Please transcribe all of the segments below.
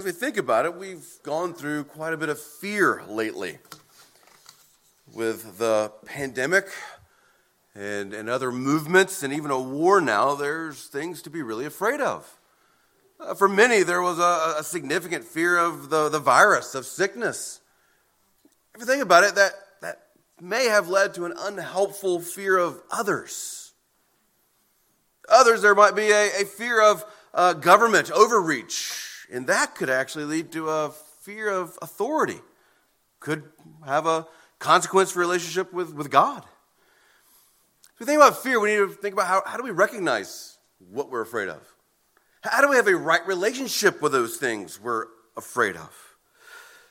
If we think about it, we've gone through quite a bit of fear lately. With the pandemic and, and other movements and even a war now, there's things to be really afraid of. Uh, for many, there was a, a, significant fear of the, the virus, of sickness. If you think about it, that, that may have led to an unhelpful fear of others. Others, there might be a, a fear of uh, government overreach and that could actually lead to a fear of authority, could have a consequence for relationship with, with God. If we think about fear, we need to think about how, how do we recognize what we're afraid of? How do we have a right relationship with those things we're afraid of?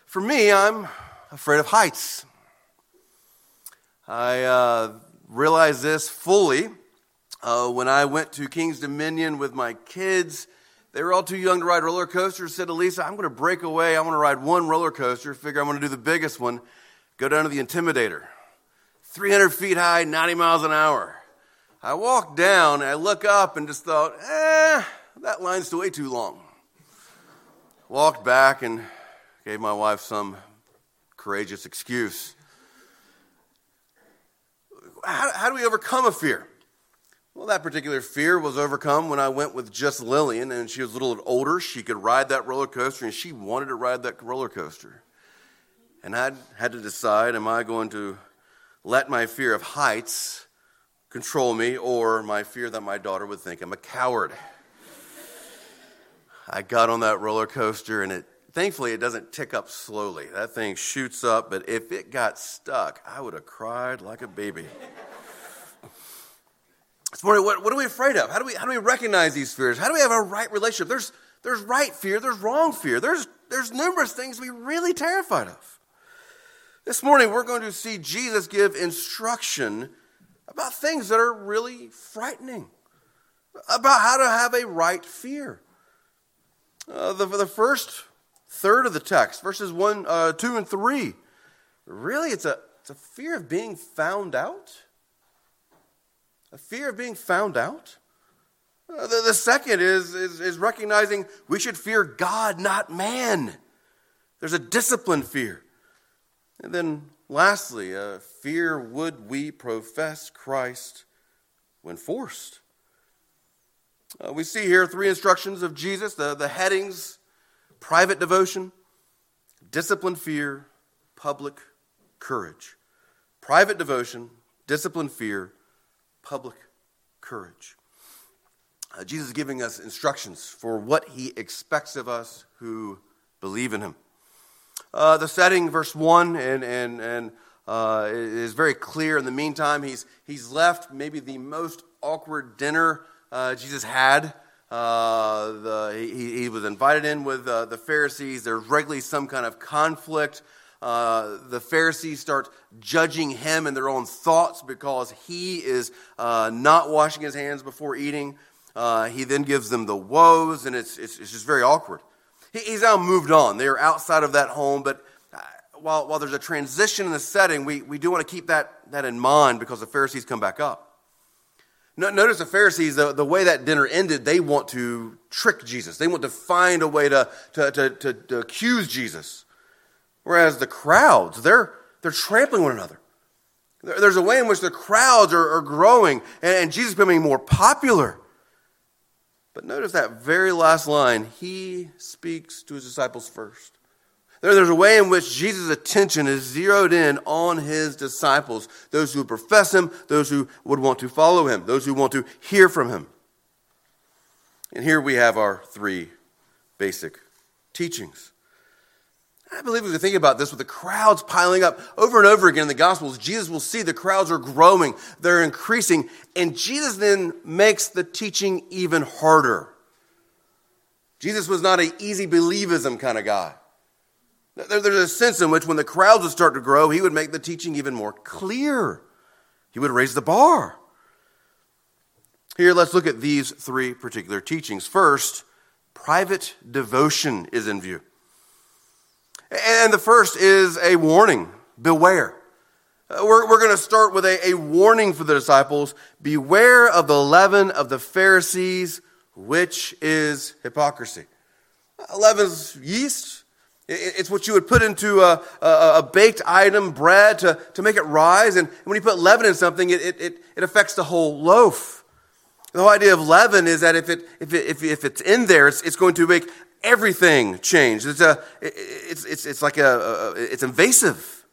For me, I'm afraid of heights. I uh, realized this fully uh, when I went to King's Dominion with my kids they were all too young to ride roller coasters. Said to Lisa, I'm going to break away. I want to ride one roller coaster. Figure I'm going to do the biggest one. Go down to the Intimidator. 300 feet high, 90 miles an hour. I walked down I look up and just thought, eh, that line's still way too long. Walked back and gave my wife some courageous excuse. How, how do we overcome a fear? Well, that particular fear was overcome when I went with just Lillian, and she was a little older. She could ride that roller coaster, and she wanted to ride that roller coaster. And I had to decide am I going to let my fear of heights control me, or my fear that my daughter would think I'm a coward? I got on that roller coaster, and it thankfully it doesn't tick up slowly. That thing shoots up, but if it got stuck, I would have cried like a baby. This morning, what, what are we afraid of? How do we, how do we recognize these fears? How do we have a right relationship? There's, there's right fear, there's wrong fear, there's, there's numerous things we're really terrified of. This morning, we're going to see Jesus give instruction about things that are really frightening, about how to have a right fear. Uh, the, the first third of the text, verses 1, uh, 2, and 3, really, it's a, it's a fear of being found out a fear of being found out. Uh, the, the, second is, is, is recognizing we should fear God, not man. There's a disciplined fear. And then lastly, a fear would we profess Christ when forced? Uh, we see here three instructions of Jesus the, the headings private devotion, disciplined fear, public courage. Private devotion, disciplined fear, public courage. Uh, Jesus is giving us instructions for what he expects of us who believe in him. Uh, the setting, verse 1, and, and, and uh, is very clear. In the meantime, he's, he's left maybe the most awkward dinner uh, Jesus had. Uh, the, he, he was invited in with uh, the Pharisees. There's regularly some kind of conflict. Uh, the Pharisees start judging him in their own thoughts because he is uh, not washing his hands before eating. Uh, he then gives them the woes, and it's, it's, it's just very awkward. He, he's now moved on. They are outside of that home, but uh, while, while there's a transition in the setting, we, we do want to keep that, that in mind because the Pharisees come back up. Notice the Pharisees, the, the way that dinner ended, they want to trick Jesus. They want to find a way to, to, to, to, to accuse Jesus. Whereas the crowds, they're, they're trampling one another. There's a way in which the crowds are, are growing and, and Jesus is becoming more popular. But notice that very last line he speaks to his disciples first. There, there's a way in which Jesus' attention is zeroed in on his disciples those who profess him, those who would want to follow him, those who want to hear from him. And here we have our three basic teachings. I believe if we think about this with the crowds piling up over and over again in the Gospels, Jesus will see the crowds are growing, they're increasing, and Jesus then makes the teaching even harder. Jesus was not an easy believism kind of guy. There's a sense in which when the crowds would start to grow, he would make the teaching even more clear. He would raise the bar. Here, let's look at these three particular teachings. First, private devotion is in view. And the first is a warning beware. Uh, we're, we're going to start with a, a warning for the disciples beware of the leaven of the Pharisees, which is hypocrisy. Leaven's yeast. It's what you would put into a, a, a, baked item, bread, to, to make it rise. And when you put leaven in something, it, it, it affects the whole loaf. The whole idea of leaven is that if, it, if, it, if it's in there, it's, it's going to make everything changed. It's, a, it's, it's, it's like a, a, it's invasive.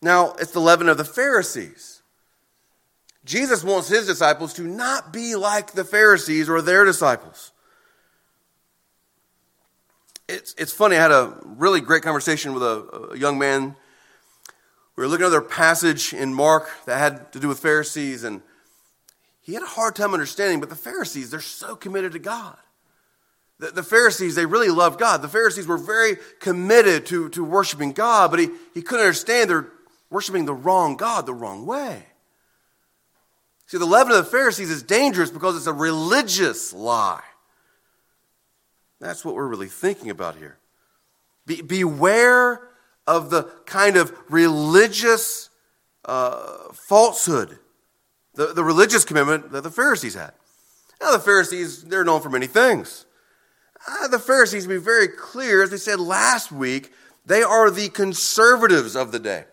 Now, it's the leaven of the Pharisees. Jesus wants his disciples to not be like the Pharisees or their disciples. It's, it's funny, I had a really great conversation with a, a young man. We were looking at another passage in Mark that had to do with Pharisees, and he had a hard time understanding, but the Pharisees, they're so committed to God. The, the Pharisees, they really loved God. The Pharisees were very committed to, to worshiping God, but he, he couldn't understand they're worshiping the wrong God the wrong way. See, the leaven of the Pharisees is dangerous because it's a religious lie. That's what we're really thinking about here. Be, beware of the kind of religious uh, falsehood, the, the religious commitment that the Pharisees had. Now, the Pharisees, they're known for many things. Uh, the Pharisees, to be very clear, as we said last week, they are the conservatives of the day.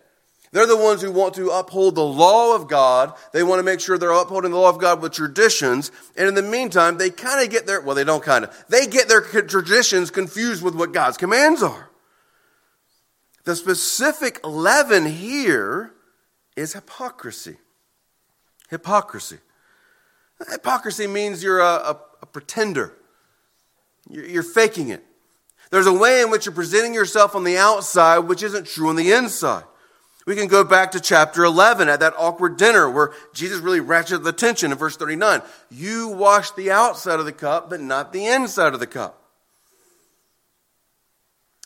They're the ones who want to uphold the law of God. They want to make sure they're upholding the law of God with traditions. And in the meantime, they kind of get their, well, they don't kind of, they get their traditions confused with what God's commands are. The specific leaven here is hypocrisy. Hypocrisy. Hypocrisy means you're a, a, a pretender, you're, faking it. There's a way in which you're presenting yourself on the outside which isn't true on the inside. We can go back to chapter 11 at that awkward dinner where Jesus really ratcheted the tension in verse 39. You wash the outside of the cup, but not the inside of the cup.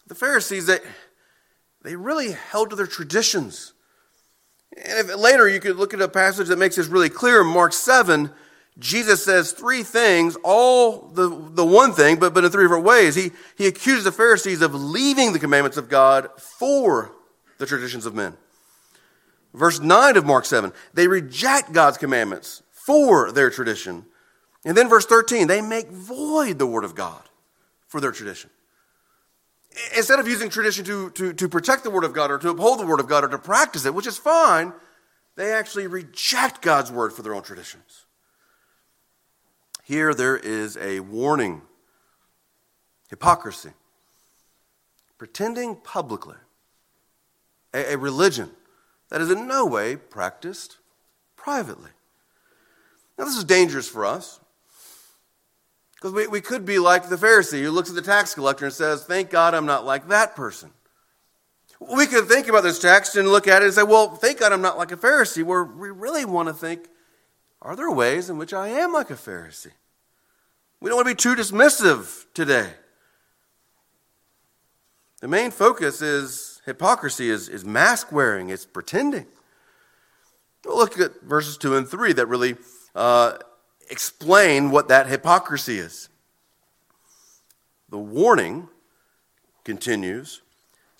The Pharisees, they, they really held to their traditions. And if, later you could look at a passage that makes this really clear Mark 7. Jesus says three things, all the, the one thing, but, but in three different ways. He, he accuses the Pharisees of leaving the commandments of God for the traditions of men. Verse 9 of Mark 7, they reject God's commandments for their tradition. And then verse 13, they make void the word of God for their tradition. Instead of using tradition to, to, to protect the word of God or to uphold the word of God or to practice it, which is fine, they actually reject God's word for their own traditions. Here there is a warning hypocrisy, pretending publicly, a, a religion that is in no way practiced privately. Now, this is dangerous for us because we, we could be like the Pharisee who looks at the tax collector and says, Thank God I'm not like that person. We could think about this text and look at it and say, Well, thank God I'm not like a Pharisee, where we really want to think, Are there ways in which I am like a Pharisee? We don't want to be too dismissive today. The main focus is Hypocrisy is, is mask wearing, it's pretending. We'll look at verses 2 and 3 that really uh, explain what that hypocrisy is. The warning continues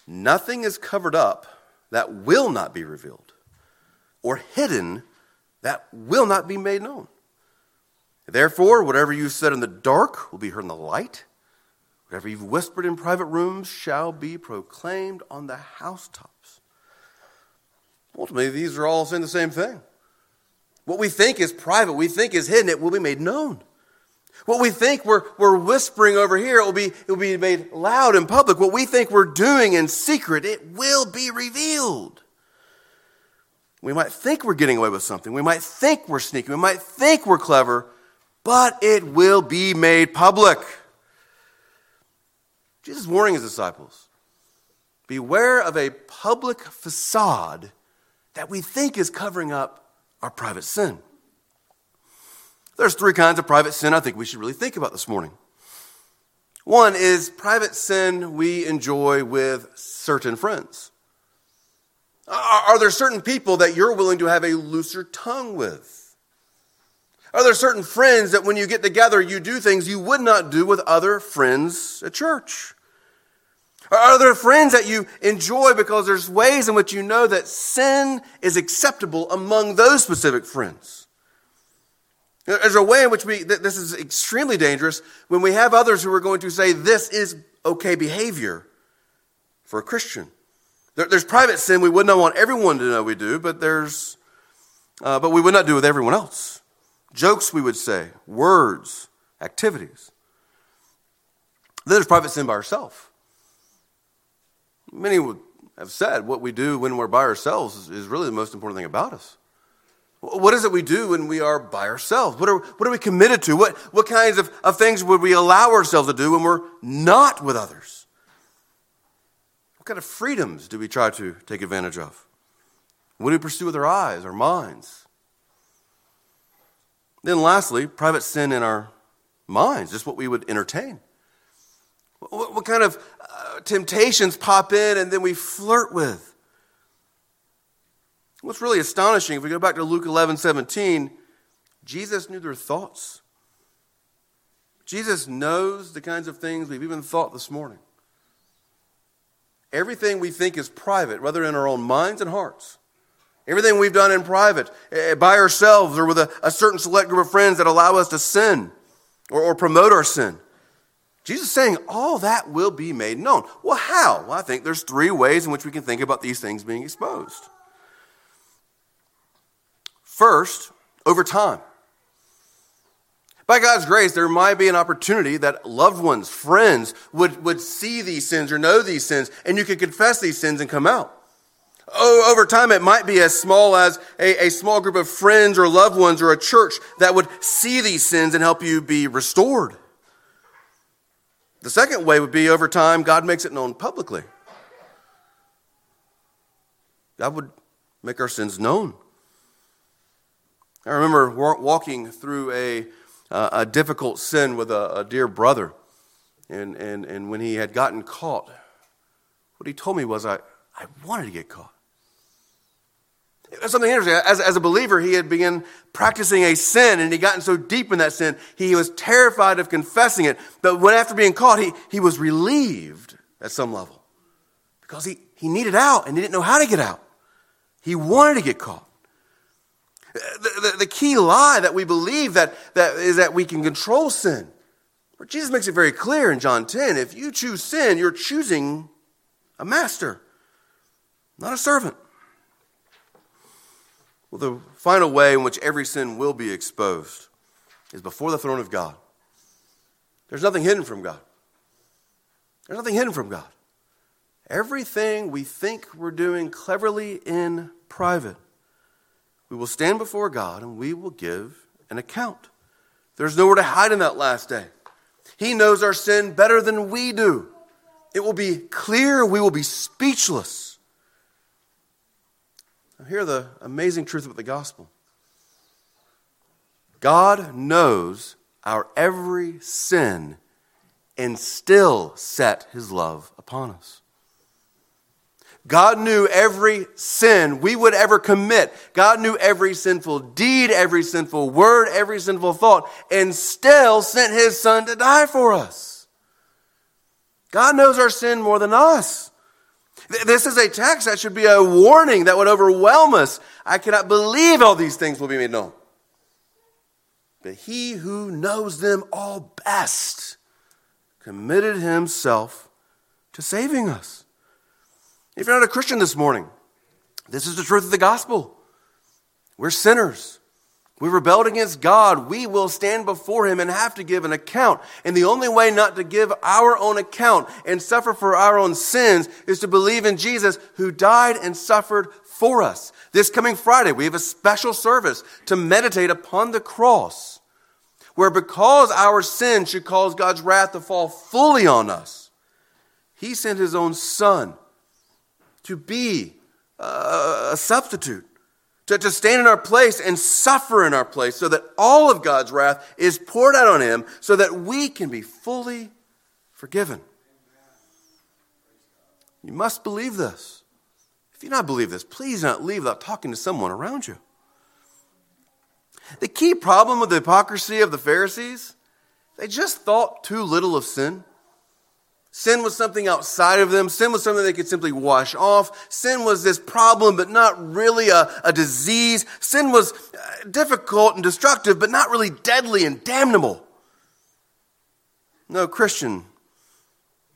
nothing is covered up that will not be revealed, or hidden that will not be made known. Therefore, whatever you said in the dark will be heard in the light Whatever you've whispered in private rooms shall be proclaimed on the housetops. Ultimately, these are all saying the same thing. What we think is private, we think is hidden, it will be made known. What we think we're, we're whispering over here, it will, be, it will be made loud in public. What we think we're doing in secret, it will be revealed. We might think we're getting away with something. We might think we're sneaky. We might think we're clever, but it will be made public. Jesus is warning his disciples beware of a public facade that we think is covering up our private sin. There's three kinds of private sin I think we should really think about this morning. One is private sin we enjoy with certain friends. Are there certain people that you're willing to have a looser tongue with? Are there certain friends that when you get together, you do things you would not do with other friends at church? Are there friends that you enjoy because there's ways in which you know that sin is acceptable among those specific friends? There's a way in which we, this is extremely dangerous when we have others who are going to say this is okay behavior for a Christian. There, there's private sin we would not want everyone to know we do, but there's, uh, but we would not do with everyone else. Jokes, we would say, words, activities. Then there's private sin by ourselves. Many would have said what we do when we're by ourselves is really the most important thing about us. What is it we do when we are by ourselves? What are, what are we committed to? What, what kinds of, of things would we allow ourselves to do when we're not with others? What kind of freedoms do we try to take advantage of? What do we pursue with our eyes, our minds? Then, lastly, private sin in our minds, just what we would entertain. What, what kind of uh, temptations pop in and then we flirt with? What's really astonishing, if we go back to Luke 11 17, Jesus knew their thoughts. Jesus knows the kinds of things we've even thought this morning. Everything we think is private, whether in our own minds and hearts. Everything we've done in private, uh, by ourselves, or with a, a, certain select group of friends that allow us to sin or, or promote our sin. Jesus is saying all that will be made known. Well, how? Well, I think there's three ways in which we can think about these things being exposed. First, over time. By God's grace, there might be an opportunity that loved ones, friends, would, would see these sins or know these sins, and you could confess these sins and come out. Oh, over time, it might be as small as a, a small group of friends or loved ones or a church that would see these sins and help you be restored. The second way would be over time, God makes it known publicly. God would make our sins known. I remember walking through a, uh, a difficult sin with a, a dear brother. And, and, and when he had gotten caught, what he told me was, I, I wanted to get caught. Something interesting. As, as a believer, he had begun practicing a sin and he gotten so deep in that sin, he was terrified of confessing it. But when after being caught, he, he was relieved at some level because he, he needed out and he didn't know how to get out. He wanted to get caught. The, the, the, key lie that we believe that, that is that we can control sin. But Jesus makes it very clear in John 10 if you choose sin, you're choosing a master, not a servant. Well, the final way in which every sin will be exposed is before the throne of God. There's nothing hidden from God. There's nothing hidden from God. Everything we think we're doing cleverly in private we will stand before God and we will give an account. There's nowhere to hide in that last day. He knows our sin better than we do. It will be clear, we will be speechless. Now, hear the amazing truth about the gospel God knows our every sin and still set his love upon us. God knew every sin we would ever commit. God knew every sinful deed, every sinful word, every sinful thought, and still sent his son to die for us. God knows our sin more than us. This is a text that should be a warning that would overwhelm us. I cannot believe all these things will be made known. But he who knows them all best committed himself to saving us. If you're not a Christian this morning, this is the truth of the gospel. We're sinners. We rebelled against God. We will stand before Him and have to give an account. And the only way not to give our own account and suffer for our own sins is to believe in Jesus who died and suffered for us. This coming Friday, we have a special service to meditate upon the cross, where because our sin should cause God's wrath to fall fully on us, He sent His own Son to be a substitute, to, to stand in our place and suffer in our place so that all of God's wrath is poured out on him so that we can be fully forgiven. You must believe this. If you not believe this, please not leave without talking to someone around you. The key problem with the hypocrisy of the Pharisees, they just thought too little of sin. Sin was something outside of them. Sin was something they could simply wash off. Sin was this problem, but not really a, a disease. Sin was uh, difficult and destructive, but not really deadly and damnable. No, Christian,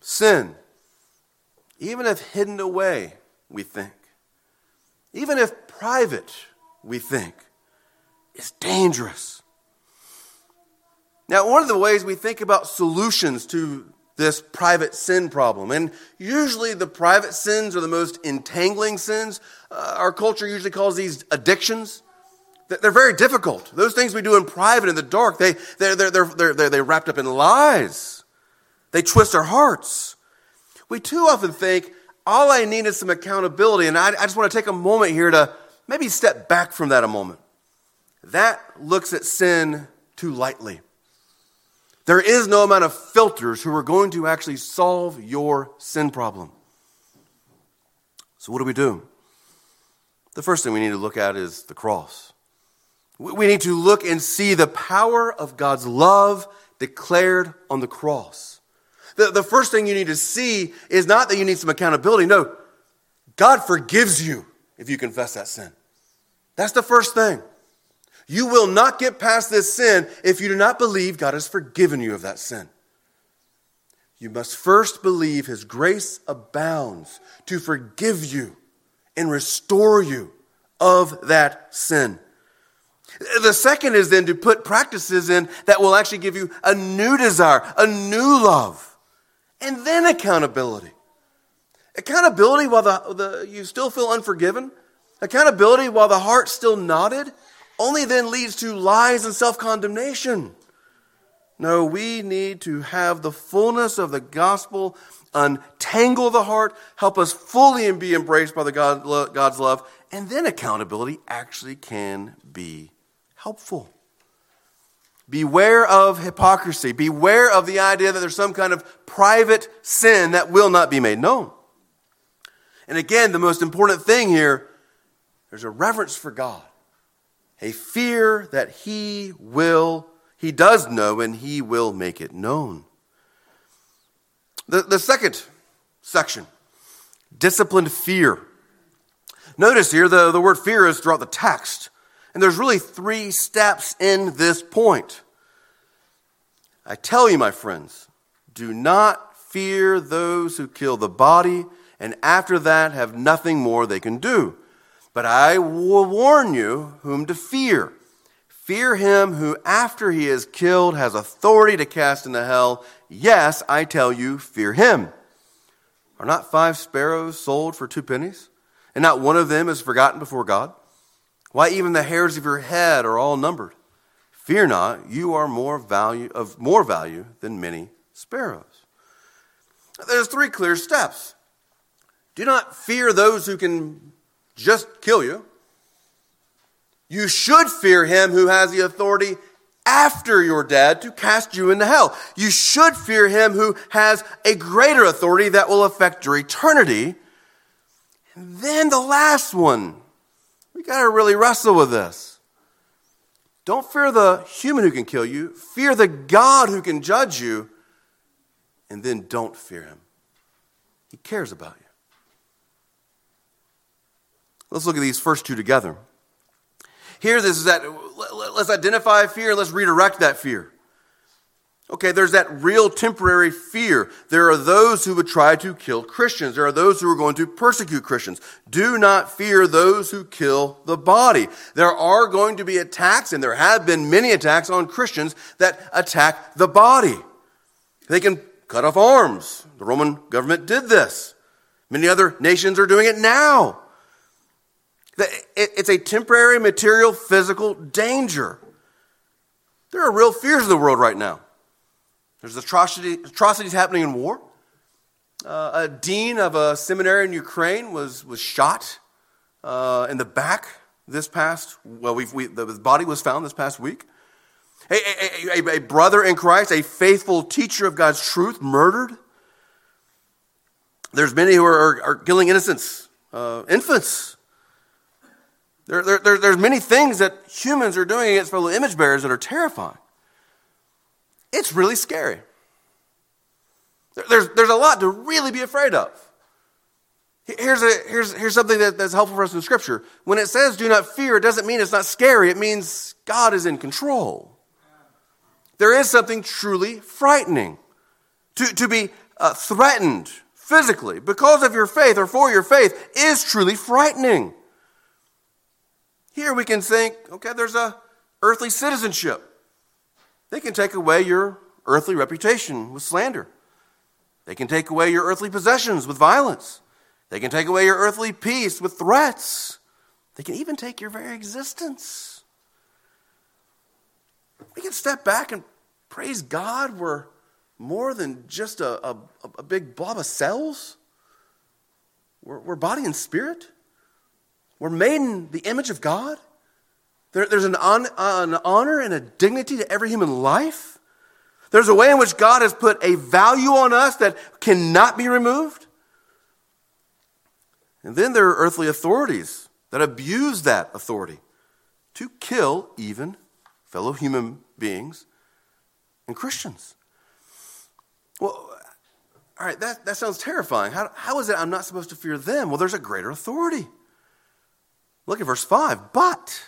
sin, even if hidden away, we think, even if private, we think, is dangerous. Now, one of the ways we think about solutions to this private sin problem, and usually the private sins are the most entangling sins. Uh, our culture usually calls these addictions. They're very difficult. Those things we do in private, in the dark, they, they're, they're, they're, they're, they're wrapped up in lies. They twist our hearts. We too often think, all I need is some accountability. And I, I just want to take a moment here to maybe step back from that a moment. That looks at sin too lightly. There is no amount of filters who are going to actually solve your sin problem. So, what do we do? The first thing we need to look at is the cross. We need to look and see the power of God's love declared on the cross. The, the first thing you need to see is not that you need some accountability. No, God forgives you if you confess that sin. That's the first thing. You will not get past this sin if you do not believe God has forgiven you of that sin. You must first believe His grace abounds to forgive you and restore you of that sin. The second is then to put practices in that will actually give you a new desire, a new love, and then accountability. Accountability while the, the, you still feel unforgiven, accountability while the heart's still knotted, only then leads to lies and self condemnation. No, we need to have the fullness of the gospel untangle the heart, help us fully and be embraced by the God, God's love, and then accountability actually can be helpful. Beware of hypocrisy. Beware of the idea that there's some kind of private sin that will not be made known. And again, the most important thing here there's a reverence for God a fear that he will, he does know, and he will make it known. The, the second section, disciplined fear. Notice here the, the word fear is throughout the text. And there's really three steps in this point. I tell you, my friends, do not fear those who kill the body, and after that have nothing more they can do. But I will warn you whom to fear. Fear him who, after he is killed, has authority to cast into hell. Yes, I tell you, fear him. Are not five sparrows sold for two pennies? And not one of them is forgotten before God? Why, even the hairs of your head are all numbered. Fear not, you are more value, of more value than many sparrows. There's three clear steps. Do not fear those who can just kill you. You should fear him who has the authority after you're dead to cast you into hell. You should fear him who has a greater authority that will affect your eternity. And then the last one. We got to really wrestle with this. Don't fear the human who can kill you, fear the God who can judge you, and then don't fear him. He cares about you. Let's look at these first two together. Here, this is that, let's identify fear, let's redirect that fear. Okay, there's that real temporary fear. There are those who would try to kill Christians. There are those who are going to persecute Christians. Do not fear those who kill the body. There are going to be attacks, and there have been many attacks on Christians that attack the body. They can cut off arms. The Roman government did this. Many other nations are doing it now. It's a temporary material, physical danger. There are real fears in the world right now. There's atrocity, atrocities happening in war. Uh, a dean of a seminary in Ukraine was, was shot uh, in the back this past, well, we we, the body was found this past week. A, a, a, a, brother in Christ, a faithful teacher of God's truth, murdered. There's many who are, are killing innocents, uh, infants. There, there, there, there's many things that humans are doing against fellow image bearers that are terrifying. It's really scary. There's, there's a lot to really be afraid of. Here's, a, here's, here's something that, that's helpful for us in Scripture. When it says do not fear, it doesn't mean it's not scary, it means God is in control. There is something truly frightening. To, to be uh, threatened physically because of your faith or for your faith is truly frightening. Here we can think, okay, there's a earthly citizenship. They can take away your earthly reputation with slander. They can take away your earthly possessions with violence. They can take away your earthly peace with threats. They can even take your very existence. We can step back and praise God. We're more than just a, a, a big blob of cells. We're, we're, body and spirit. We're made in the image of God. There, there's an, on, an honor and a dignity to every human life. There's a way in which God has put a value on us that cannot be removed. And then there are earthly authorities that abuse that authority to kill even fellow human beings and Christians. Well, all right, that, that sounds terrifying. How, how is it I'm not supposed to fear them? Well, there's a greater authority. Look at verse 5. But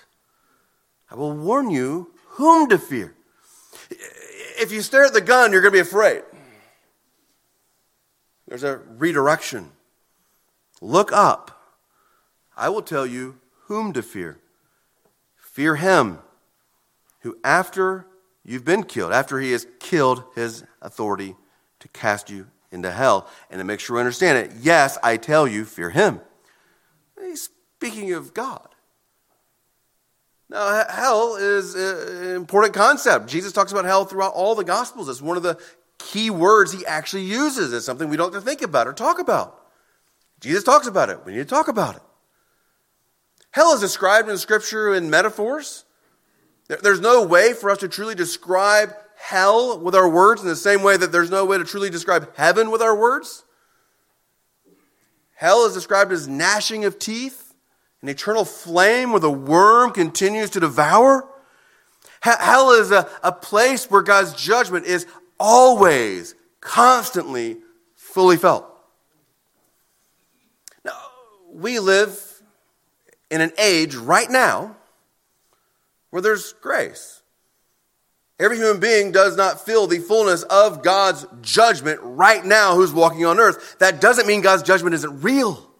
I will warn you whom to fear. If you stare at the gun, you're going to be afraid. There's a redirection. Look up. I will tell you whom to fear. Fear him who, after you've been killed, after he has killed his authority to cast you into hell. And to make sure we understand it, yes, I tell you, fear him. He's speaking of God. Now, hell is an important concept. Jesus talks about hell throughout all the Gospels. It's one of the key words he actually uses. It's something we don't have to think about or talk about. Jesus talks about it. We need to talk about it. Hell is described in Scripture in metaphors. There's no way for us to truly describe hell with our words in the same way that there's no way to truly describe heaven with our words. Hell is described as gnashing of teeth, an eternal flame where the worm continues to devour. Hell is a, a place where God's judgment is always, constantly, fully felt. Now, we live in an age right now where there's grace. Every human being does not feel the fullness of God's judgment right now who's walking on earth. That doesn't mean God's judgment isn't real.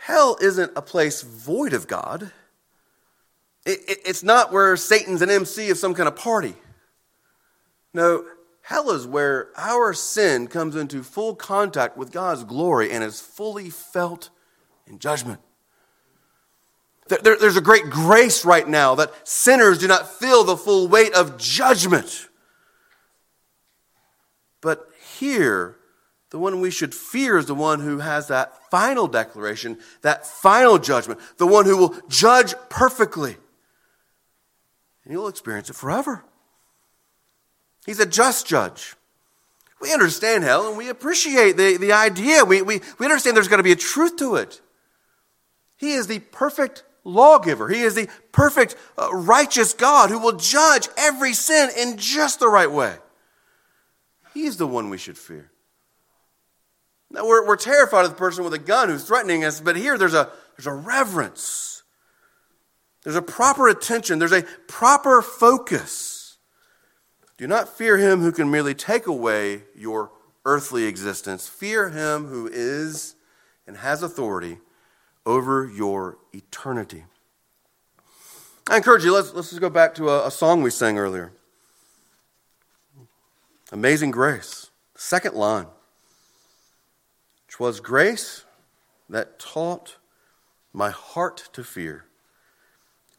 Hell isn't a place void of God. It, it, it's not where Satan's an MC of some kind of party. No, hell is where our sin comes into full contact with God's glory and is fully felt in judgment. There, there's a great grace right now that sinners do not feel the full weight of judgment. But here, the one we should fear is the one who has that final declaration, that final judgment, the one who will judge perfectly. And you'll experience it forever. He's a just judge. We understand hell and we appreciate the, the idea. We, we, we understand there's going to be a truth to it. He is the perfect lawgiver. He is the perfect, uh, righteous God who will judge every sin in just the right way. He's the one we should fear. Now, we're, we're terrified of the person with a gun who's threatening us, but here there's a, there's a reverence. There's a proper attention. There's a proper focus. Do not fear him who can merely take away your earthly existence. Fear him who is and has authority over your eternity. I encourage you, let's, let's just go back to a, a song we sang earlier Amazing Grace, second line. Twas grace that taught my heart to fear,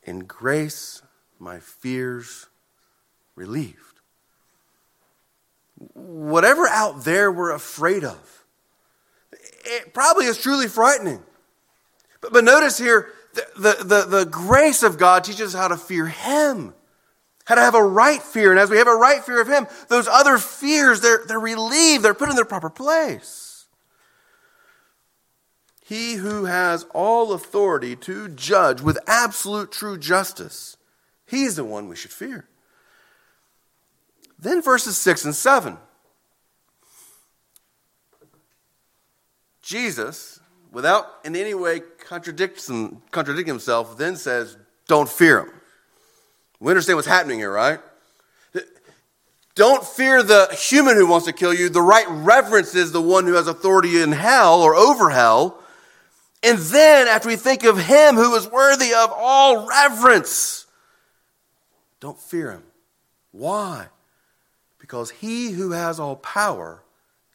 and grace my fears relieved. Whatever out there we're afraid of, it probably is truly frightening. But, but notice here, the, the, the, the grace of God teaches us how to fear Him, how to have a right fear. And as we have a right fear of Him, those other fears, they're, they're relieved, they're put in their proper place. He who has all authority to judge with absolute true justice, He's the one we should fear. Then verses 6 and 7. Jesus, without in any way contradicting himself, then says, Don't fear him. We understand what's happening here, right? Don't fear the human who wants to kill you. The right reverence is the one who has authority in hell or over hell. And then, after we think of him who is worthy of all reverence, don't fear him. Why? Because he who has all power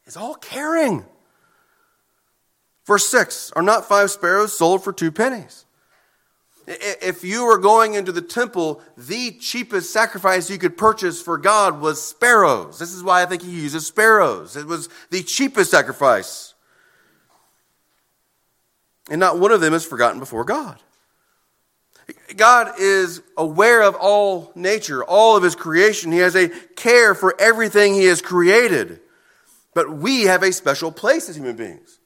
is all caring. Verse 6 Are not five sparrows sold for two pennies? If you were going into the temple, the cheapest sacrifice you could purchase for God was sparrows. This is why I think he uses sparrows. It was the cheapest sacrifice. And not one of them is forgotten before God. God is aware of all nature, all of his creation. He has a care for everything he has created. But we have a special place as human beings.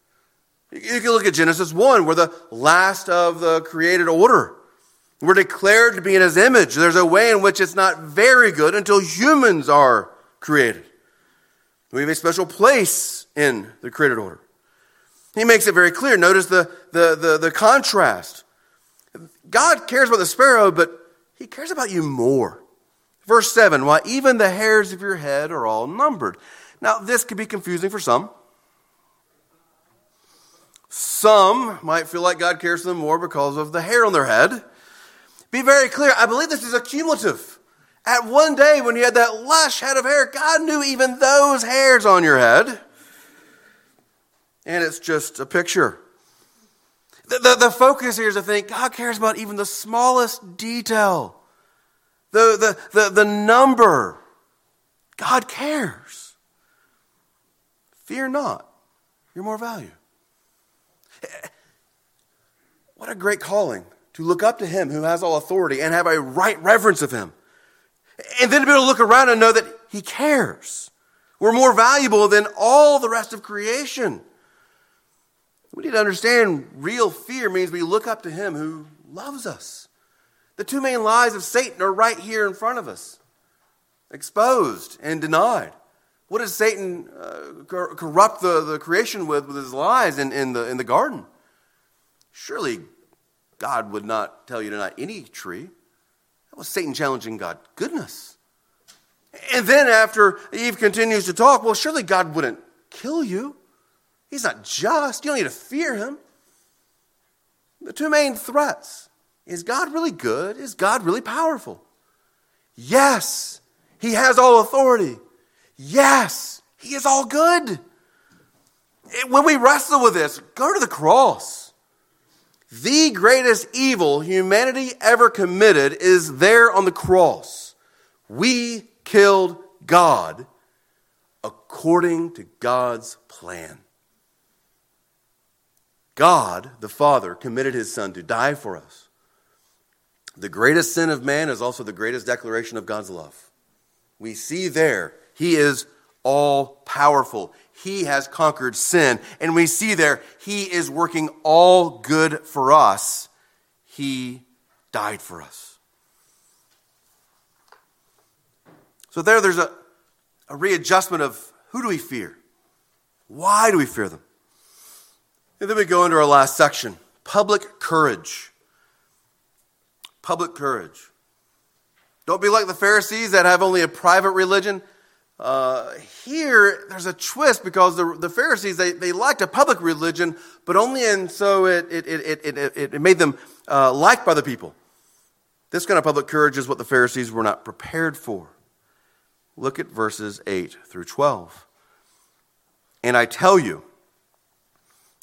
You can look at Genesis 1. We're the last of the created order. We're declared to be in his image. There's a way in which it's not very good until humans are created. We have a special place in the created order. He makes it very clear. Notice the, the, the, the contrast. God cares about the sparrow, but he cares about you more. Verse 7 Why, even the hairs of your head are all numbered. Now, this could be confusing for some. Some might feel like God cares for them more because of the hair on their head. Be very clear, I believe this is cumulative. At one day when you had that lush head of hair, God knew even those hairs on your head. And it's just a picture. The, the, the, focus here is to think God cares about even the smallest detail, the, the, the, the number. God cares. Fear not, you're more value. What a great calling to look up to Him who has all authority and have a right reverence of Him. And then to be able to look around and know that He cares. We're more valuable than all the rest of creation. We need to understand real fear means we look up to Him who loves us. The two main lies of Satan are right here in front of us, exposed and denied. What does Satan uh, corrupt the, the creation with with his lies in, in, the, in the garden? Surely God would not tell you to not any tree. That was Satan challenging God. Goodness. And then after Eve continues to talk, well, surely God wouldn't kill you. He's not just. You don't need to fear him. The two main threats is God really good? Is God really powerful? Yes, he has all authority. Yes, He is all good. When we wrestle with this, go to the cross. The greatest evil humanity ever committed is there on the cross. We killed God according to God's plan. God, the Father, committed his Son to die for us. The greatest sin of man is also the greatest declaration of God's love. We see there he is all powerful. He has conquered sin. And we see there, He is working all good for us. He died for us. So there, there's a, a readjustment of who do we fear? Why do we fear them? And then we go into our last section public courage. Public courage. Don't be like the Pharisees that have only a private religion. Uh, here, there's a twist because the, the Pharisees, they, they liked a public religion, but only and so it, it, it, it, it, it made them uh, liked by the people. This kind of public courage is what the Pharisees were not prepared for. Look at verses 8 through 12. And I tell you,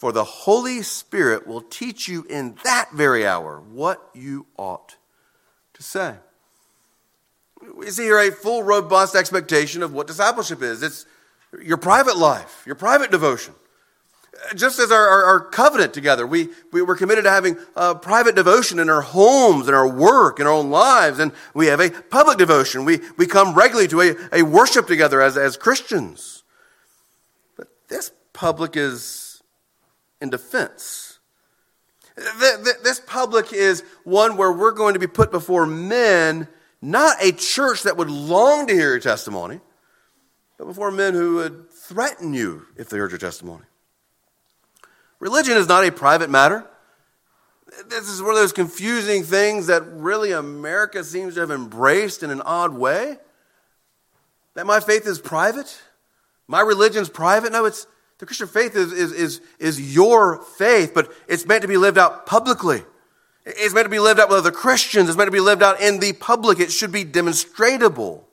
for the Holy Spirit will teach you in that very hour what you ought to say. We see here a full, robust expectation of what discipleship is. It's your private life, your private devotion. Just as our, our, our covenant together, we, we were committed to having private devotion in our homes, in our work, in our own lives, and we have a public devotion. We, we come regularly to a, a worship together as, as Christians. But this public is in defense. This public is one where we're going to be put before men, not a church that would long to hear your testimony, but before men who would threaten you if they heard your testimony. Religion is not a private matter. This is one of those confusing things that really America seems to have embraced in an odd way. That my faith is private, my religion's private. No, it's the Christian faith is, is, is, is your faith, but it's meant to be lived out publicly. It's meant to be lived out with other Christians. It's meant to be lived out in the public. It should be demonstratable.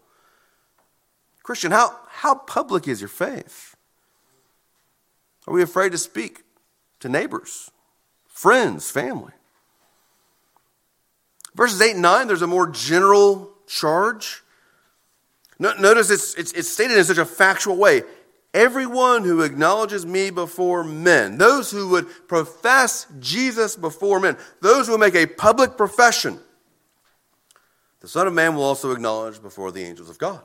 Christian, how, how public is your faith? Are we afraid to speak to neighbors, friends, family? Verses 8 and 9, there's a more general charge. Notice it's, it's, it's stated in such a factual way. Everyone who acknowledges me before men, those who would profess Jesus before men, those who make a public profession, the Son of Man will also acknowledge before the angels of God.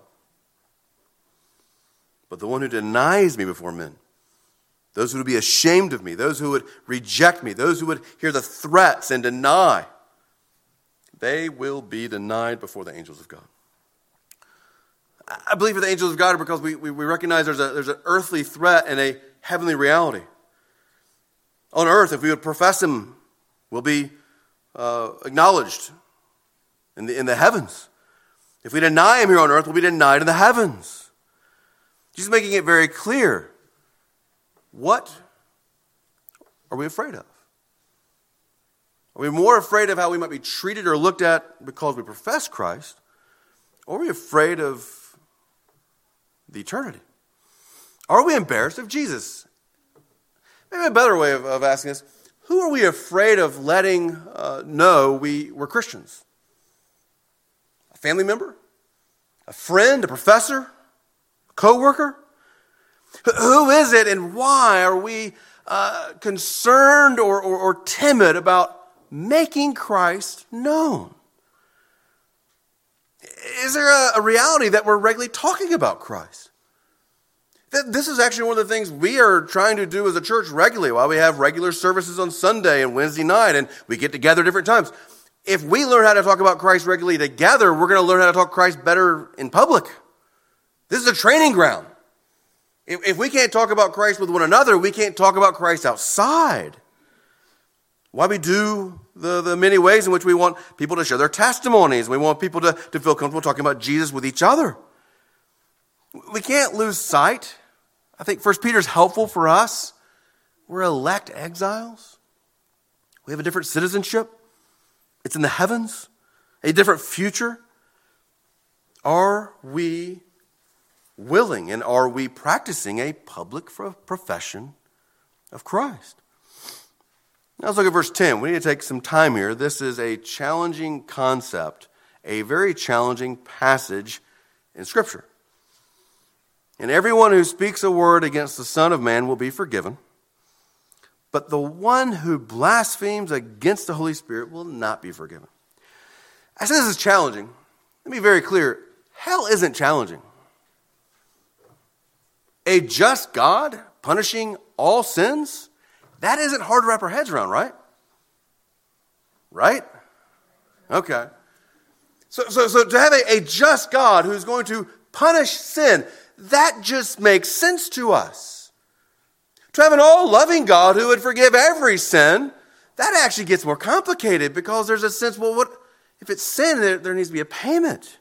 But the one who denies me before men, those who would be ashamed of me, those who would reject me, those who would hear the threats and deny, they will be denied before the angels of God. I believe in the angels of God because we, we, we recognize there's, a, there's an earthly threat and a heavenly reality. On earth, if we would profess Him, we'll be uh, acknowledged in the, in the heavens. If we deny Him here on earth, we'll be denied in the heavens. Jesus making it very clear. What are we afraid of? Are we more afraid of how we might be treated or looked at because we profess Christ? Or are we afraid of the eternity? Are we embarrassed of Jesus? Maybe a better way of, of asking this who are we afraid of letting uh, know we, we're Christians? A family member? A friend? A professor? A co worker? Who is it and why are we uh, concerned or, or, or timid about making Christ known? Is there a, a reality that we're regularly talking about Christ? This is actually one of the things we are trying to do as a church regularly while we have regular services on Sunday and Wednesday night and we get together different times. If we learn how to talk about Christ regularly together, we're going to learn how to talk Christ better in public. This is a training ground. If, if we can't talk about Christ with one another, we can't talk about Christ outside. Why we do the, the many ways in which we want people to share their testimonies. We want people to, to feel comfortable talking about Jesus with each other. We can't lose sight. I think First Peter is helpful for us. We're elect exiles. We have a different citizenship. It's in the heavens, a different future. Are we willing and are we practicing a public profession of Christ? Now let's look at verse 10. We need to take some time here. This is a challenging concept, a very challenging passage in Scripture. And everyone who speaks a word against the Son of Man will be forgiven. But the one who blasphemes against the Holy Spirit will not be forgiven. I say this is challenging. Let me be very clear hell isn't challenging. A just God punishing all sins that isn't hard to wrap our heads around, right? Right? Okay. So, so, so to have a, a just God who's going to punish sin, that just makes sense to us. To have an all loving God who would forgive every sin, that actually gets more complicated because there's a sense, well, what if it's sin, there, there needs to be a payment.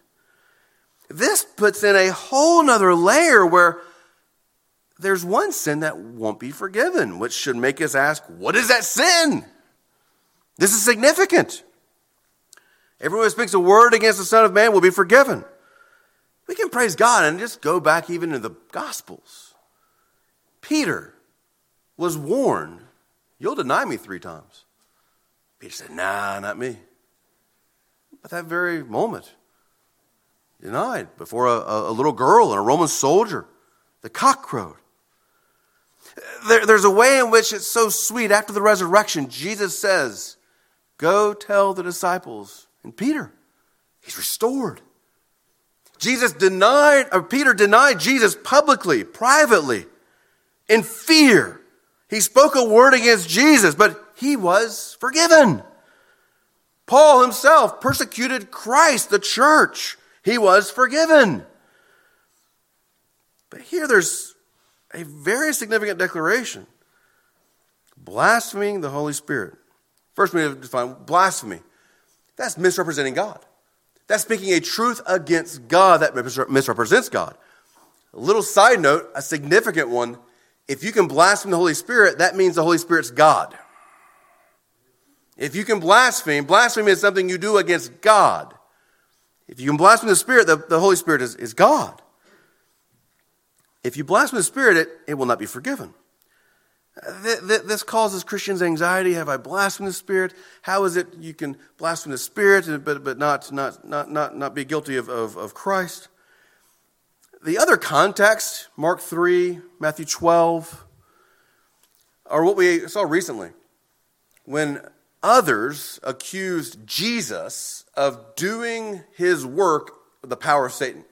This puts in a whole nother layer where there's one sin that won't be forgiven, which should make us ask, what is that sin? This is significant. Everyone who speaks a word against the Son of Man will be forgiven. We can praise God and just go back even to the Gospels. Peter was warned, You'll deny me three times. Peter said, Nah, not me. But that very moment, denied before a, a little girl and a Roman soldier the cock crowed. There, there's a way in which it's so sweet. After the resurrection, Jesus says, Go tell the disciples. And Peter, he's restored. Jesus denied, or Peter denied Jesus publicly, privately, in fear. He spoke a word against Jesus, but he was forgiven. Paul himself persecuted Christ, the church. He was forgiven. But here there's a very significant declaration blaspheming the Holy Spirit. First, we have to define blasphemy. That's misrepresenting God. That's speaking a truth against God that misrepresents God. A little side note, a significant one. If you can blaspheme the Holy Spirit, that means the Holy Spirit's God. If you can blaspheme, blasphemy is something you do against God. If you can blaspheme the Spirit, the, the Holy Spirit is, is God. If you blaspheme the Spirit, it, it will not be forgiven. This causes Christians anxiety. Have I blasphemed the Spirit? How is it you can blaspheme the Spirit but, but not, not, not, not, not be guilty of, of, of Christ? The other context, Mark 3, Matthew 12, are what we saw recently. When others accused Jesus of doing his work with the power of Satan.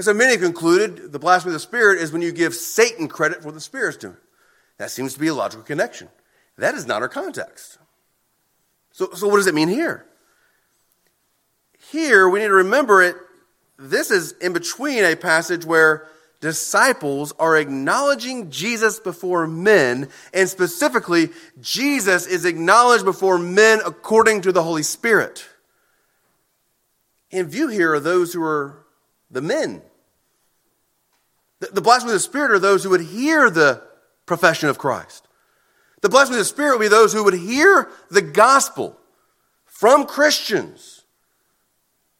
And so many have concluded the blasphemy of the Spirit is when you give Satan credit for the Spirit's doing. That seems to be a logical connection. That is not our context. So, so what does it mean here? Here, we need to remember it. This is in between a passage where disciples are acknowledging Jesus before men, and specifically, Jesus is acknowledged before men according to the Holy Spirit. In view here are those who are the men. The, blasphemy of the Spirit are those who would hear the profession of Christ. The blasphemy of the Spirit would be those who would hear the gospel from Christians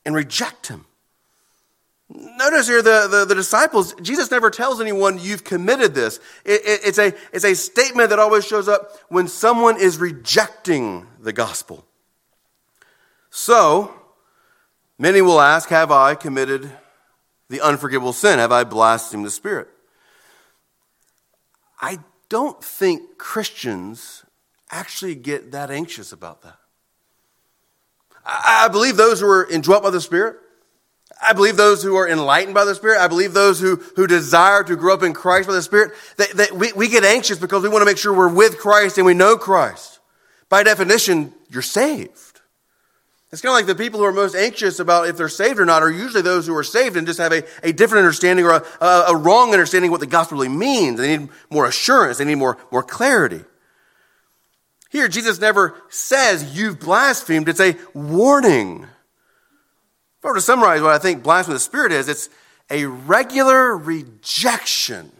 and reject him. Notice here the, the, the, disciples, Jesus never tells anyone you've committed this. It, it, it's, a, it's a statement that always shows up when someone is rejecting the gospel. So, many will ask, Have I committed the unforgivable sin? Have I blasphemed the Spirit? I don't think Christians actually get that anxious about that. I, believe those who are indwelt by the Spirit I believe those who are enlightened by the Spirit, I believe those who, who desire to grow up in Christ by the Spirit, that, that we, we get anxious because we want to make sure we're with Christ and we know Christ. By definition, you're saved. It's kind of like the people who are most anxious about if they're saved or not are usually those who are saved and just have a, a different understanding or a, a, a wrong understanding of what the gospel really means. They need more assurance, they need more, more clarity. Here, Jesus never says, You've blasphemed. It's a warning. If I were to summarize what I think blasphemy of the Spirit is, it's a regular rejection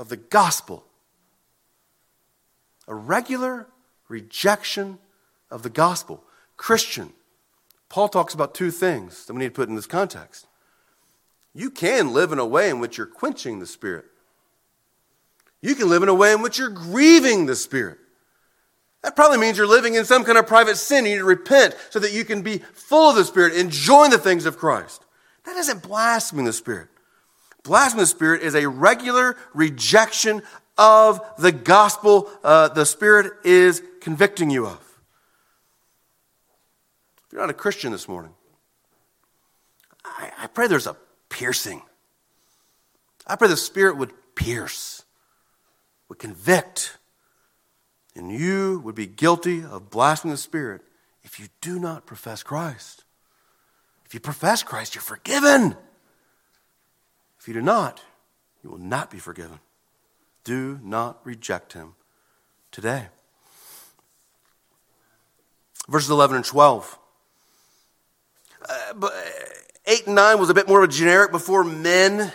of the gospel. A regular rejection of the gospel. Christian, Paul talks about two things that we need to put in this context. You can live in a way in which you're quenching the Spirit. You can live in a way in which you're grieving the Spirit. That probably means you're living in some kind of private sin. You need to repent so that you can be full of the Spirit, enjoying the things of Christ. That isn't blaspheming the Spirit. Blaspheming the Spirit is a regular rejection of the gospel uh, the Spirit is convicting you of. You're not a Christian this morning, I, I pray there's a piercing. I pray the Spirit would pierce, would convict, and you would be guilty of blaspheming the Spirit if you do not profess Christ. If you profess Christ, you're forgiven. If you do not, you will not be forgiven. Do not reject him today. Verses 11 and 12. Uh, but 8 and 9 was a bit more of a generic before men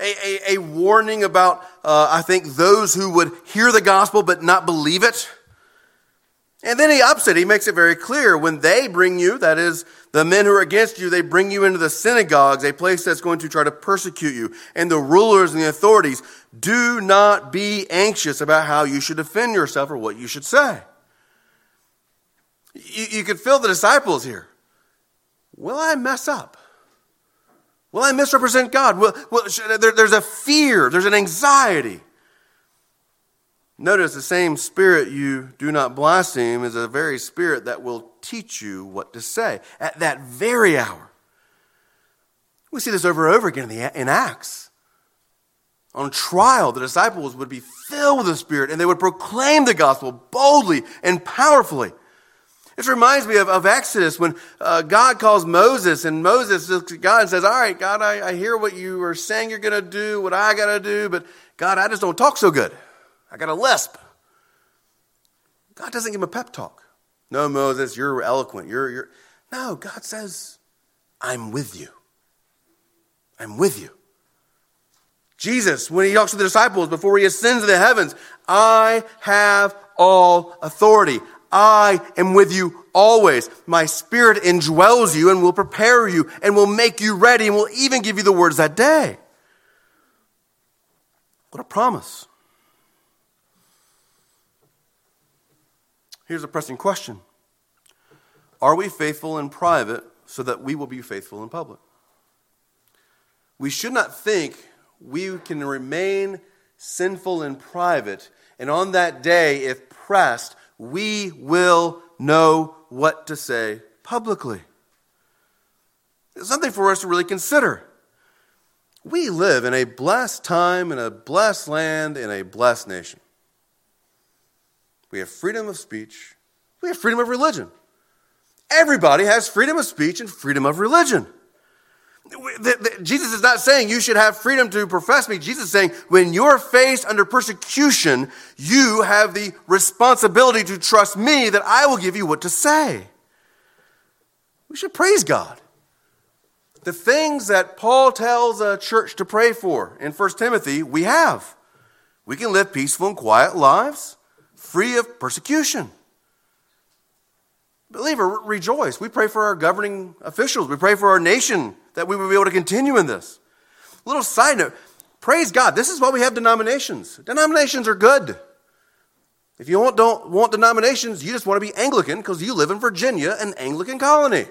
a, a, a warning about, uh, I think, those who would hear the gospel but not believe it. And then he ups it. He makes it very clear. When they bring you, that is, the men who are against you, they bring you into the synagogues, a place that's going to try to persecute you. And the rulers and the authorities, do not be anxious about how you should defend yourself or what you should say. You, you could feel the disciples here. Will I mess up? Will I misrepresent God? Will, will, there, there's a fear, there's an anxiety. Notice the same spirit you do not blaspheme is a very spirit that will teach you what to say at that very hour. We see this over and over again in, the, in Acts. On trial, the disciples would be filled with the Spirit and they would proclaim the gospel boldly and powerfully. This reminds me of, of Exodus when uh, God calls Moses, and Moses looks at God and says, All right, God, I, I hear what you are saying you're going to do, what I got to do, but God, I just don't talk so good. I got a lisp. God doesn't give him a pep talk. No, Moses, you're eloquent. You're, you're. No, God says, I'm with you. I'm with you. Jesus, when he talks to the disciples before he ascends to the heavens, I have all authority. I am with you always. My spirit indwells you and will prepare you and will make you ready and will even give you the words that day. What a promise. Here's a pressing question Are we faithful in private so that we will be faithful in public? We should not think we can remain sinful in private, and on that day, if pressed, we will know what to say publicly. It's something for us to really consider. We live in a blessed time, in a blessed land, in a blessed nation. We have freedom of speech. We have freedom of religion. Everybody has freedom of speech and freedom of religion. Jesus is not saying you should have freedom to profess me. Jesus is saying when you're faced under persecution, you have the responsibility to trust me that I will give you what to say. We should praise God. The things that Paul tells a church to pray for in 1 Timothy, we have. We can live peaceful and quiet lives free of persecution. Believer, rejoice. We pray for our governing officials. We pray for our nation that we will be able to continue in this. Little side note praise God. This is why we have denominations. Denominations are good. If you don't want denominations, you just want to be Anglican because you live in Virginia, an Anglican colony.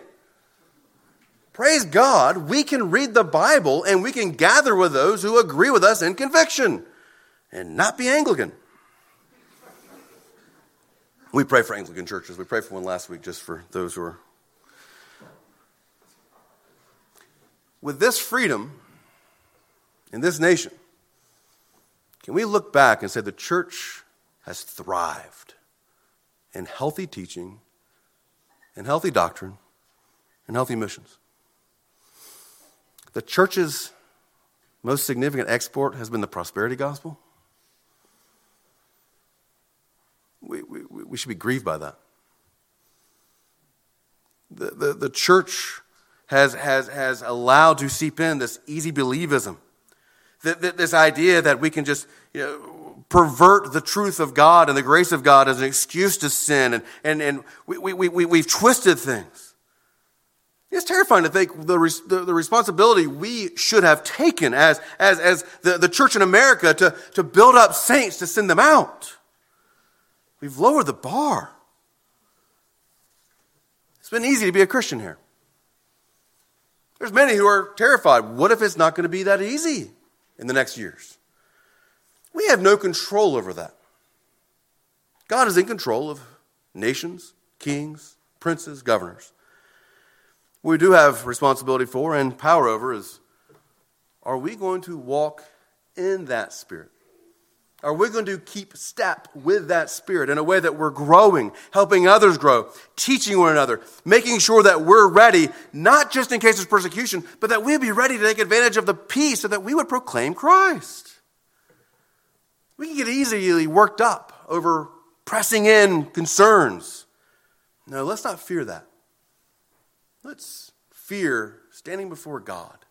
Praise God, we can read the Bible and we can gather with those who agree with us in conviction and not be Anglican. We pray for Anglican churches. We prayed for one last week just for those who are. With this freedom in this nation, can we look back and say the church has thrived in healthy teaching, in healthy doctrine, and healthy missions? The church's most significant export has been the prosperity gospel. We, we, we should be grieved by that. The, the, the church has, has, has allowed to seep in this easy believism, this idea that we can just you know, pervert the truth of God and the grace of God as an excuse to sin, and, and, and we, we, we, we've twisted things. It's terrifying to think the, the, the, responsibility we should have taken as, as, as the, the church in America to, to build up saints to send them out. We've lowered the bar. It's been easy to be a Christian here. There's many who are terrified. What if it's not going to be that easy in the next years? We have no control over that. God is in control of nations, kings, princes, governors. What we do have responsibility for and power over is are we going to walk in that spirit? Are we going to keep step with that spirit in a way that we're growing, helping others grow, teaching one another, making sure that we're ready, not just in case of persecution, but that we'd be ready to take advantage of the peace so that we would proclaim Christ? We can get easily worked up over pressing in concerns. No, let's not fear that. Let's fear standing before God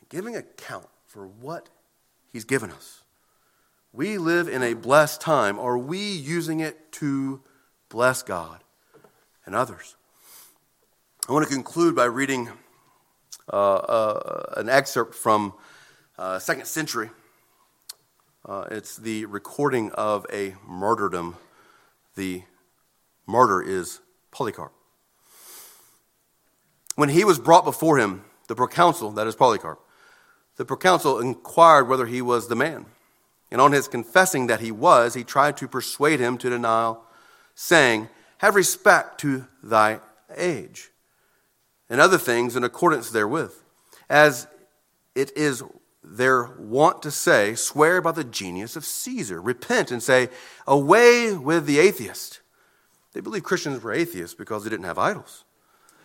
and giving account for what He's given us. We live in a blessed time. Are we using it to bless God and others? I want to conclude by reading uh, uh, an excerpt from uh, second century. Uh, it's the recording of a martyrdom. The martyr is Polycarp. When he was brought before him, The proconsul, that is Polycarp, the proconsul inquired whether he was the man. And on his confessing that he was, he tried to persuade him to denial, saying, Have respect to thy age, and other things in accordance therewith. As it is their wont to say, Swear by the genius of Caesar. Repent and say, Away with the atheist. They believed Christians were atheists because they didn't have idols.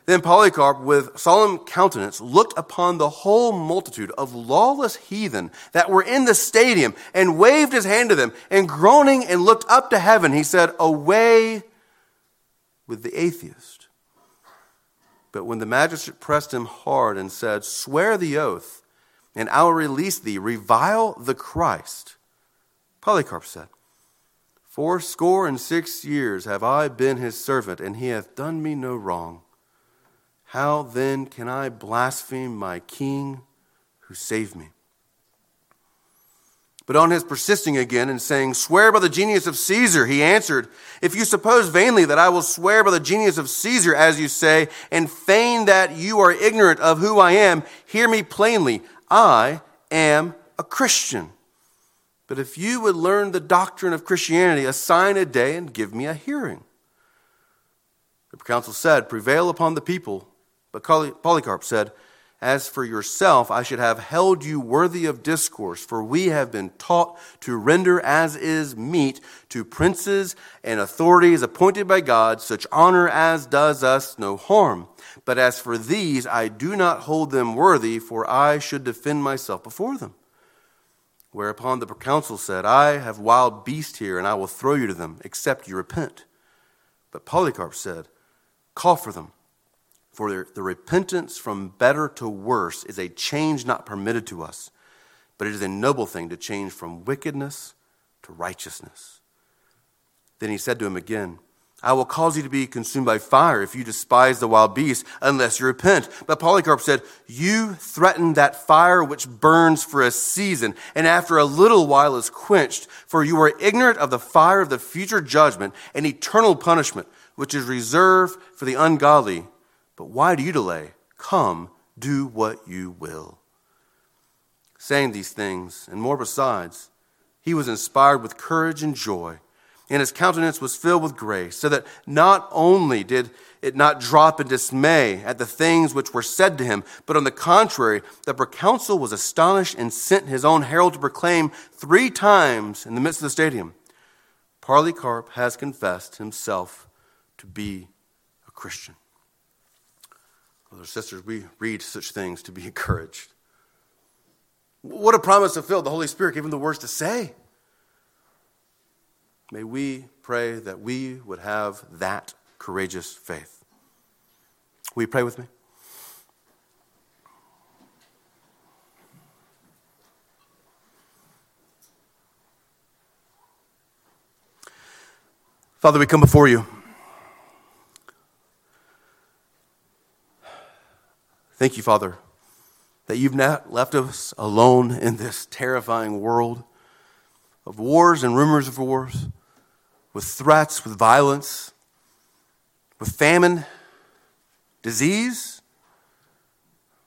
Then Polycarp, with solemn countenance, looked upon the whole multitude of lawless heathen that were in the stadium and waved his hand to them, and groaning and looked up to heaven, he said, Away with the atheist. But when the magistrate pressed him hard and said, Swear the oath, and I will release thee, revile the Christ, Polycarp said, Four score and six years have I been his servant, and he hath done me no wrong. How then can I blaspheme my king who saved me? But on his persisting again and saying, Swear by the genius of Caesar, he answered, If you suppose vainly that I will swear by the genius of Caesar, as you say, and feign that you are ignorant of who I am, hear me plainly. I am a Christian. But if you would learn the doctrine of Christianity, assign a day and give me a hearing. The council said, Prevail upon the people but Polycarp said, As for yourself, I should have held you worthy of discourse, for we have been taught to render as is meet to princes and authorities appointed by God such honor as does us no harm. But as for these, I do not hold them worthy, for I should defend myself before them. Whereupon the proconsul said, I have wild beasts here, and I will throw you to them, except you repent. But Polycarp said, Call for them. For the repentance from better to worse is a change not permitted to us, but it is a noble thing to change from wickedness to righteousness. Then he said to him again, I will cause you to be consumed by fire if you despise the wild beast, unless you repent. But Polycarp said, You threaten that fire which burns for a season, and after a little while is quenched, for you are ignorant of the fire of the future judgment and eternal punishment, which is reserved for the ungodly but why do you delay? Come, do what you will. Saying these things, and more besides, he was inspired with courage and joy, and his countenance was filled with grace, so that not only did it not drop in dismay at the things which were said to him, but on the contrary, the proconsul was astonished and sent his own herald to proclaim three times in the midst of the stadium Polycarp has confessed himself to be a Christian. Brothers and sisters, we read such things to be encouraged. What a promise to fill. The Holy Spirit gave him the words to say. May we pray that we would have that courageous faith. Will you pray with me? Father, we come before you. Thank you, Father, that you've not left us alone in this terrifying world of wars and rumors of wars, with threats, with violence, with famine, disease.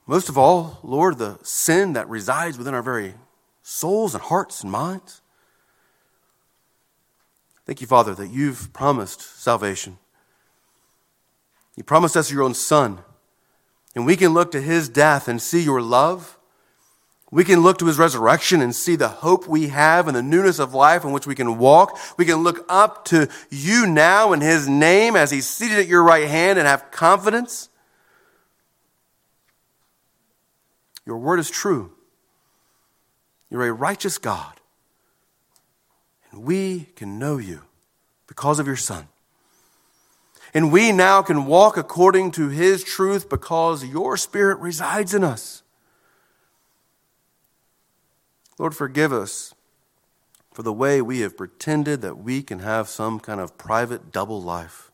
Most of all, Lord, the sin that resides within our very souls and hearts and minds. Thank you, Father, that you've promised salvation. You promised us your own Son and we can look to his death and see your love. We can look to his resurrection and see the hope we have and the newness of life in which we can walk. We can look up to you now in his name as he's seated at your right hand and have confidence. Your word is true. You're a righteous God. And we can know you because of your Son. And we now can walk according to His truth because your Spirit resides in us. Lord, forgive us for the way we have pretended that we can have some kind of private double life.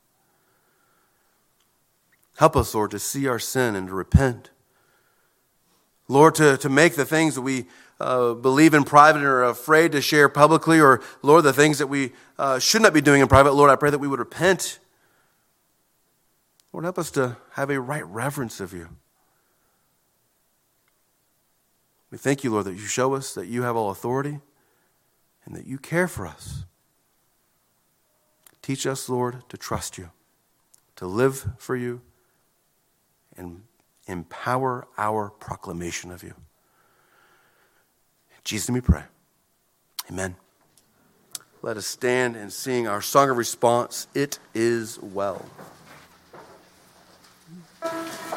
Help us, Lord, to see our sin and to repent. Lord, to, to make the things that we uh, believe in private and are afraid to share publicly, or Lord, the things that we uh, should not be doing in private, Lord, I pray that we would repent Lord, help us to have a right reverence of you. We thank you, Lord, that you show us that you have all authority and that you care for us. Teach us, Lord, to trust you, to live for you, and empower our proclamation of you. In Jesus, we pray. Amen. Let us stand and sing our song of response, It Is Well. 감사합니다.